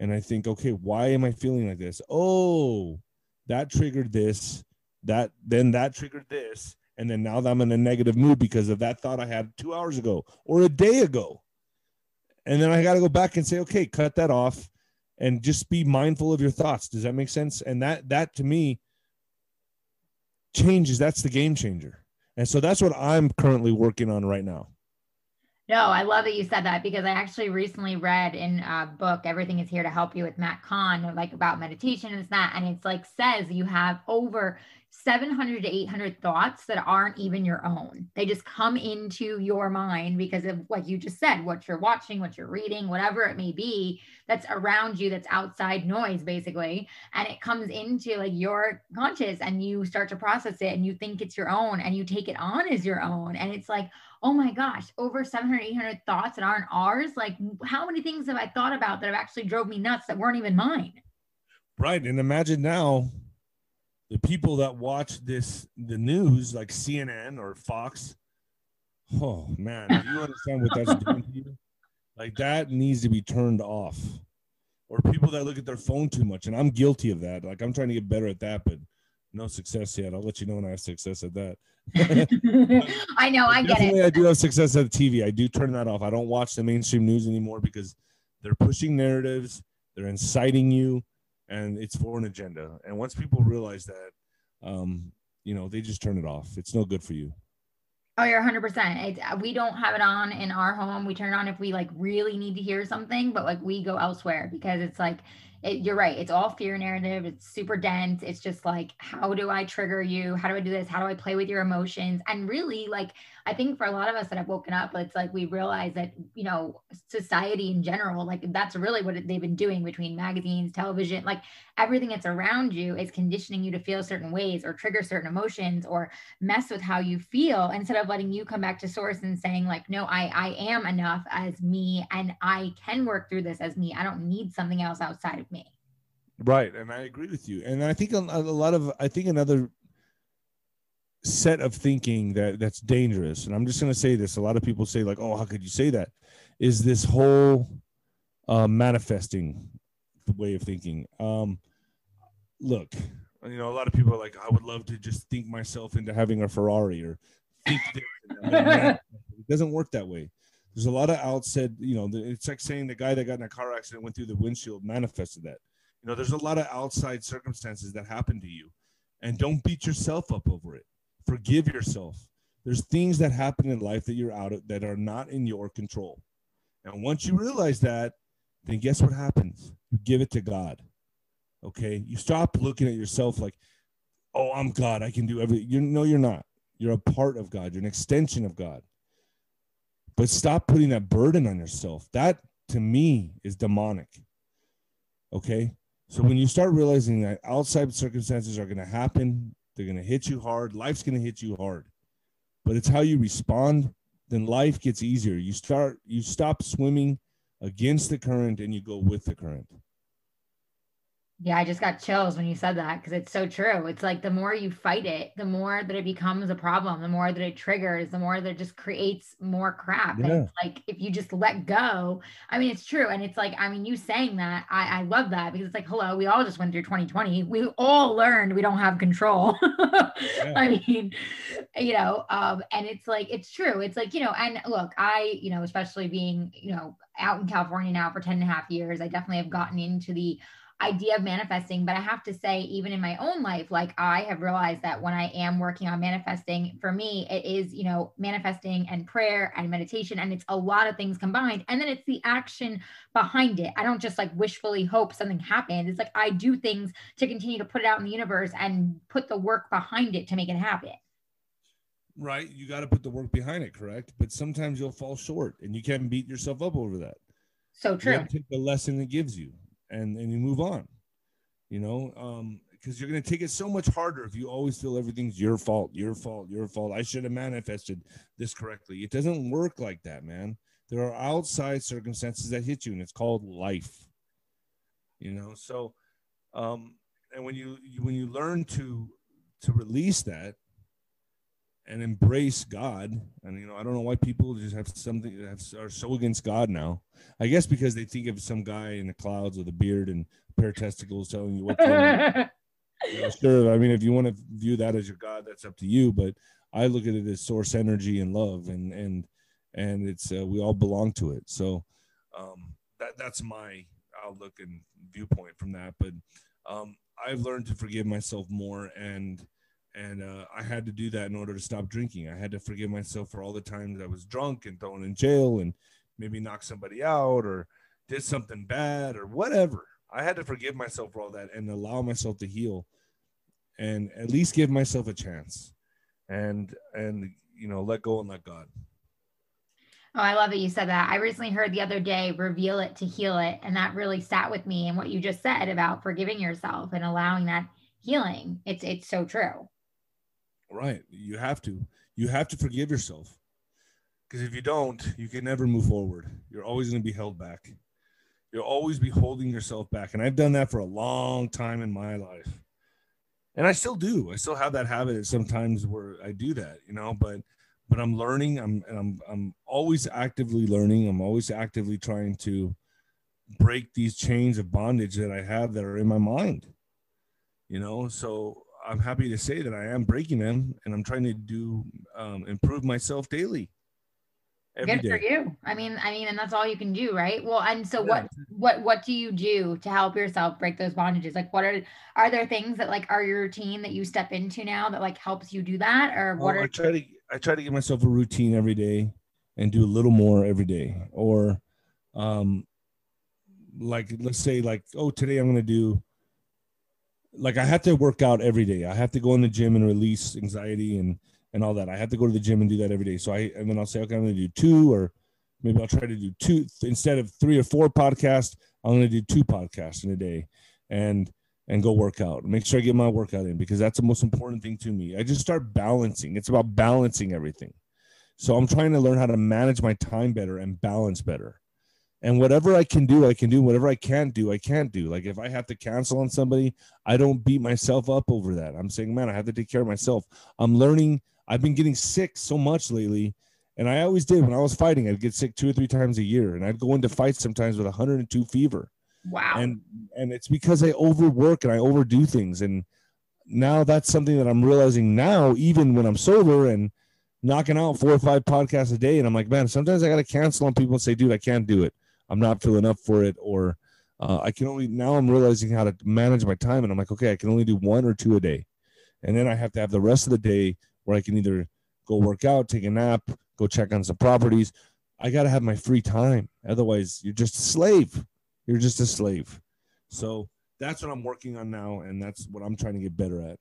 and I think, okay, why am I feeling like this? Oh, that triggered this. That then that triggered this, and then now I'm in a negative mood because of that thought I had two hours ago or a day ago. And then I got to go back and say, okay, cut that off and just be mindful of your thoughts. Does that make sense? And that, that to me changes. That's the game changer. And so that's what I'm currently working on right now. No, I love that you said that because I actually recently read in a book, Everything is Here to Help You with Matt Kahn, like about meditation and that. And it's like says you have over 700 to 800 thoughts that aren't even your own. They just come into your mind because of what you just said, what you're watching, what you're reading, whatever it may be that's around you, that's outside noise, basically. And it comes into like your conscious and you start to process it and you think it's your own and you take it on as your own. And it's like, oh my gosh, over 700, 800 thoughts that aren't ours. Like, how many things have I thought about that have actually drove me nuts that weren't even mine? Right. And imagine now the people that watch this the news like CNN or Fox. Oh man, do you understand what that's doing to you? Like that needs to be turned off. Or people that look at their phone too much, and I'm guilty of that. Like I'm trying to get better at that, but no success yet. I'll let you know when I have success at that. I know, I get it. I do have success at the TV. I do turn that off. I don't watch the mainstream news anymore because they're pushing narratives, they're inciting you, and it's for an agenda. And once people realize that, um, you know, they just turn it off. It's no good for you. Oh, you're 100%. we don't have it on in our home. We turn it on if we like really need to hear something, but like we go elsewhere because it's like it, you're right. It's all fear narrative. It's super dense. It's just like, how do I trigger you? How do I do this? How do I play with your emotions? And really, like, I think for a lot of us that have woken up, it's like we realize that, you know, society in general, like, that's really what they've been doing between magazines, television, like everything that's around you is conditioning you to feel certain ways or trigger certain emotions or mess with how you feel instead of letting you come back to source and saying, like, no, I, I am enough as me and I can work through this as me. I don't need something else outside of me. Right, and I agree with you. And I think a, a lot of I think another set of thinking that that's dangerous. And I'm just going to say this. A lot of people say like, "Oh, how could you say that?" Is this whole uh, manifesting way of thinking? Um, look, you know, a lot of people are like, "I would love to just think myself into having a Ferrari or think this." it doesn't work that way there's a lot of outside, you know, it's like saying the guy that got in a car accident went through the windshield manifested that. You know, there's a lot of outside circumstances that happen to you. And don't beat yourself up over it. Forgive yourself. There's things that happen in life that you're out of that are not in your control. And once you realize that, then guess what happens? You give it to God. Okay? You stop looking at yourself like, oh, I'm God. I can do everything. You know, you're not. You're a part of God. You're an extension of God but stop putting that burden on yourself. That to me is demonic. Okay. So when you start realizing that outside circumstances are going to happen, they're going to hit you hard, life's going to hit you hard, but it's how you respond, then life gets easier. You start, you stop swimming against the current and you go with the current. Yeah, I just got chills when you said that because it's so true. It's like the more you fight it, the more that it becomes a problem, the more that it triggers, the more that it just creates more crap. Yeah. And like if you just let go, I mean, it's true. And it's like, I mean, you saying that, I, I love that because it's like, hello, we all just went through 2020. We all learned we don't have control. yeah. I mean, you know, um, and it's like, it's true. It's like, you know, and look, I, you know, especially being, you know, out in California now for 10 and a half years, I definitely have gotten into the, idea of manifesting. But I have to say, even in my own life, like I have realized that when I am working on manifesting, for me, it is, you know, manifesting and prayer and meditation. And it's a lot of things combined. And then it's the action behind it. I don't just like wishfully hope something happens. It's like I do things to continue to put it out in the universe and put the work behind it to make it happen right you got to put the work behind it correct but sometimes you'll fall short and you can't beat yourself up over that so true you take the lesson it gives you and and you move on you know um because you're going to take it so much harder if you always feel everything's your fault your fault your fault. I should have manifested this correctly. It doesn't work like that man. There are outside circumstances that hit you and it's called life you know? So um and when you when you learn to to release that and embrace God. And you know, I don't know why people just have something have, are so against God now. I guess because they think of some guy in the clouds with a beard and a pair of testicles telling you what. To you know, sure, I mean, if you want to view that as your God, that's up to you. But I look at it as source energy and love, and and and it's uh, we all belong to it. So um, that that's my outlook and viewpoint from that. But um, I've learned to forgive myself more and and uh, I had to do that in order to stop drinking. I had to forgive myself for all the times I was drunk and thrown in jail and maybe knocked somebody out or did something bad or whatever. I had to forgive myself for all that and allow myself to heal and at least give myself a chance and and you know let go and let God. Oh, I love that you said that. I recently heard the other day, reveal it to heal it. And that really sat with me. And what you just said about forgiving yourself and allowing that healing, it's it's so true. Right. You have to. You have to forgive yourself. Because if you don't, you can never move forward. You're always going to be held back. You'll always be holding yourself back. And I've done that for a long time in my life. And I still do. I still have that habit sometimes where I do that, you know, but but I'm learning. I'm I'm I'm always actively learning. I'm always actively trying to break these chains of bondage that I have that are in my mind. You know, so I'm happy to say that I am breaking them, and I'm trying to do um, improve myself daily. Good day. for you. I mean, I mean, and that's all you can do, right? Well, and so yeah. what, what, what do you do to help yourself break those bondages? Like, what are, are there things that like are your routine that you step into now that like helps you do that, or what? Well, are I try to, I try to give myself a routine every day, and do a little more every day, or, um, like let's say like oh today I'm gonna do like I have to work out every day. I have to go in the gym and release anxiety and and all that. I have to go to the gym and do that every day. So I and then I'll say, okay, I'm going to do two, or maybe I'll try to do two instead of three or four podcasts. I'm going to do two podcasts in a day, and and go work out. Make sure I get my workout in because that's the most important thing to me. I just start balancing. It's about balancing everything. So I'm trying to learn how to manage my time better and balance better and whatever I can do, I can do. Whatever I can't do, I can't do. Like if I have to cancel on somebody, I don't beat myself up over that. I'm saying, man, I have to take care of myself. I'm learning. I've been getting sick so much lately, and I always did when I was fighting. I'd get sick two or three times a year, and I'd go into fights sometimes with 102 fever. Wow. And and it's because I overwork and I overdo things, and now that's something that I'm realizing now, even when I'm sober and knocking out four or five podcasts a day, and I'm like, man, sometimes I got to cancel on people and say, dude, I can't do it. I'm not feeling up for it, or uh, I can only now I'm realizing how to manage my time, and I'm like, okay, I can only do one or two a day, and then I have to have the rest of the day where I can either go work out, take a nap, go check on some properties. I got to have my free time, otherwise you're just a slave. You're just a slave. So that's what I'm working on now, and that's what I'm trying to get better at.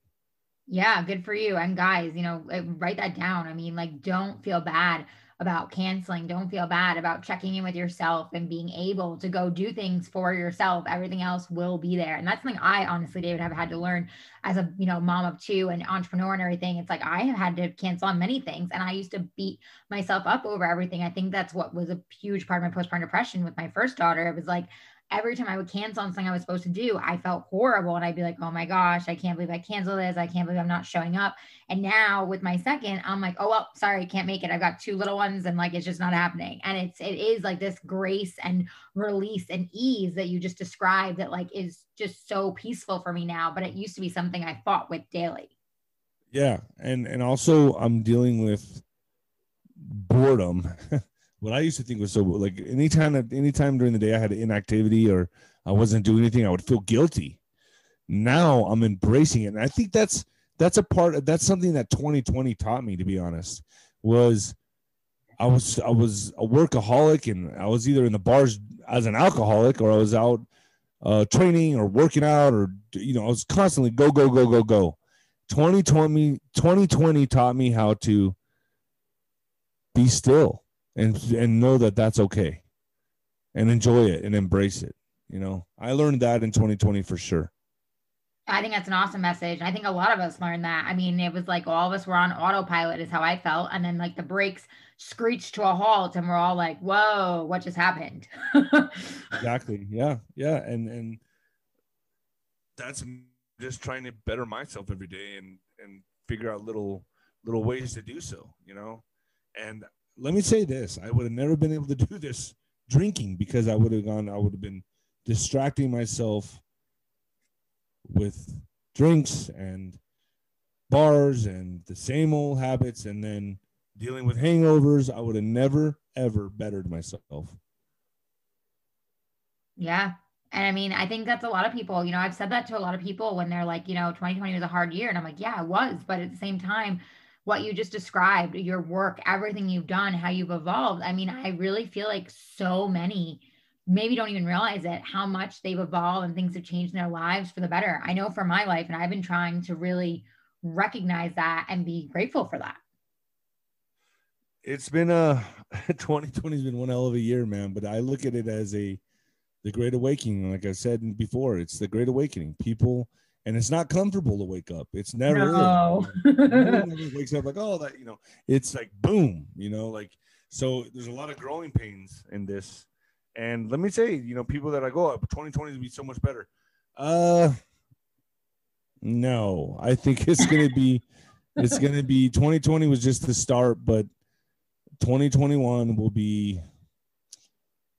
Yeah, good for you. And guys, you know, write that down. I mean, like, don't feel bad about canceling. Don't feel bad about checking in with yourself and being able to go do things for yourself. Everything else will be there. And that's something I honestly, David, have had to learn as a, you know, mom of two and entrepreneur and everything. It's like I have had to cancel on many things and I used to beat myself up over everything. I think that's what was a huge part of my postpartum depression with my first daughter. It was like, every time I would cancel something I was supposed to do, I felt horrible. And I'd be like, oh my gosh, I can't believe I canceled this. I can't believe I'm not showing up. And now with my second, I'm like, oh, well, sorry, I can't make it. I've got two little ones and like it's just not happening. And it's, it is like this grace and release and ease that you just described that like is just so peaceful for me now. But it used to be something I fought with daily. Yeah. And, and also I'm dealing with boredom. what I used to think was so like anytime anytime during the day I had inactivity or I wasn't doing anything, I would feel guilty. Now I'm embracing it, and I think that's that's a part. Of, that's something that 2020 taught me. To be honest, was I was I was a workaholic, and I was either in the bars as an alcoholic or I was out uh, training or working out, or you know I was constantly go go go go go. 2020 2020 taught me how to be still and and know that that's okay and enjoy it and embrace it you know? I learned that in 2020 for sure. I think that's an awesome message. I think a lot of us learned that. I mean it was like all of us were on autopilot is how i felt. And then like the brakes screeched to a halt and we're all like whoa what just happened? Exactly. Yeah. Yeah. And and that's just trying to better myself every day and and figure out little little ways to do so, you know. And let me say this: I would have never been able to do this drinking because I would have gone. I would have been distracting myself with drinks and bars and the same old habits, and then dealing with hangovers. I would have never ever bettered myself. Yeah, and I mean, I think that's a lot of people, you know, I've said that to a lot of people when they're like, you know, 2020 was a hard year. And I'm like, yeah, it was. But at the same time, what you just described, your work, everything you've done, how you've evolved. I mean, I really feel like so many maybe don't even realize it, how much they've evolved and things have changed in their lives for the better. I know for my life, and I've been trying to really recognize that and be grateful for that. It's been a 2020 has been one hell of a year, man. But I look at it as a the great awakening. Like I said before, it's the great awakening. People and it's not comfortable to wake up. It's never no. wakes up like, oh, that you know, it's like boom, you know, like so. There's a lot of growing pains in this, and let me say, you know, people that I go, oh, 2020 to be so much better. Uh, no, I think it's gonna be, it's gonna be 2020 was just the start, but 2021 will be.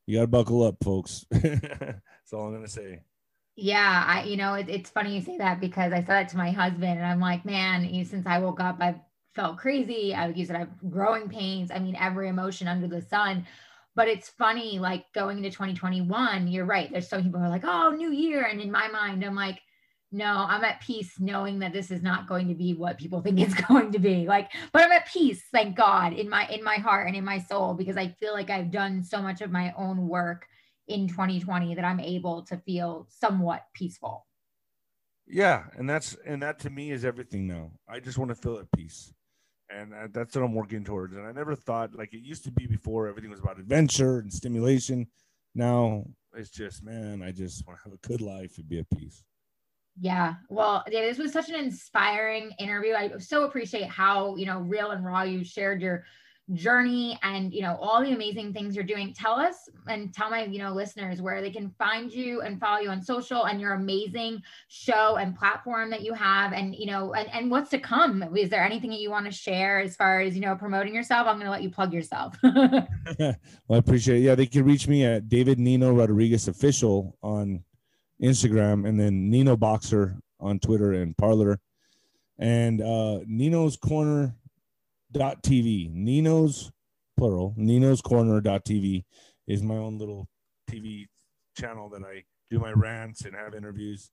You gotta buckle up, folks. That's all I'm gonna say. Yeah, I you know it, it's funny you say that because I said that to my husband and I'm like, man, you since I woke up, I've felt crazy. I would use it. I've growing pains. I mean, every emotion under the sun. But it's funny, like going into 2021, you're right. There's some people who are like, oh, new year. And in my mind, I'm like, no, I'm at peace knowing that this is not going to be what people think it's going to be. Like, but I'm at peace, thank God, in my in my heart and in my soul, because I feel like I've done so much of my own work in 2020 that I'm able to feel somewhat peaceful. Yeah, and that's and that to me is everything now. I just want to feel at peace. And uh, that's what I'm working towards. And I never thought like it used to be before everything was about adventure and stimulation. Now it's just, man, I just want to have a good life and be at peace. Yeah. Well, David, this was such an inspiring interview. I so appreciate how, you know, real and raw you shared your journey and you know all the amazing things you're doing. Tell us and tell my you know listeners where they can find you and follow you on social and your amazing show and platform that you have and you know and, and what's to come. Is there anything that you want to share as far as you know promoting yourself? I'm going to let you plug yourself. Well i appreciate it. Yeah they can reach me at david nino rodriguez official on instagram and then nino boxer on twitter and Parler and uh nino's corner TV. Nino's plural. Nino's Corner dot TV is my own little TV channel that I do my rants and have interviews.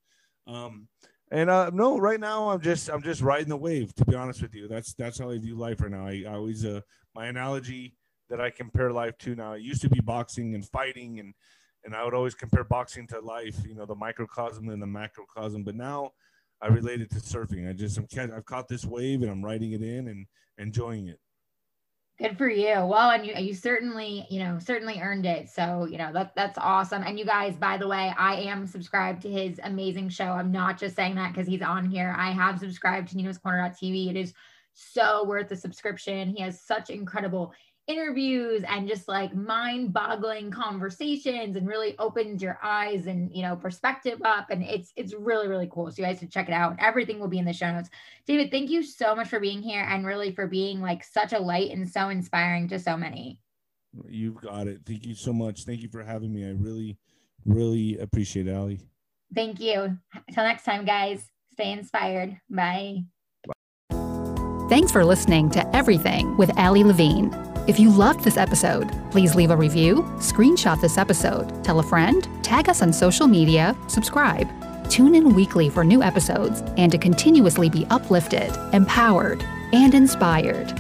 Um, and uh, no, right now I'm just I'm just riding the wave. To be honest with you, that's that's how I view life right now. I, I always uh, my analogy that I compare life to now. It used to be boxing and fighting, and and I would always compare boxing to life. You know, the microcosm and the macrocosm. But now I relate it to surfing. I just I'm I've caught this wave and I'm riding it in and enjoying it. Good for you. Well, and you you certainly, you know, certainly earned it. So, you know, that that's awesome. And you guys, by the way, I am subscribed to his amazing show. I'm not just saying that because he's on here. I have subscribed to Nino's Corner TV. It is so worth the subscription. He has such incredible interviews and just like mind-boggling conversations and really opens your eyes and you know perspective up and it's it's really really cool. So you guys should check it out. Everything will be in the show notes. David thank you so much for being here and really for being like such a light and so inspiring to so many. You've got it. Thank you so much. Thank you for having me. I really really appreciate it ali thank you. Until next time guys. Stay inspired. Bye. Thanks for listening to Everything with Ali Levine. If you loved this episode, please leave a review, screenshot this episode, tell a friend, tag us on social media, subscribe. Tune in weekly for new episodes and to continuously be uplifted, empowered, and inspired.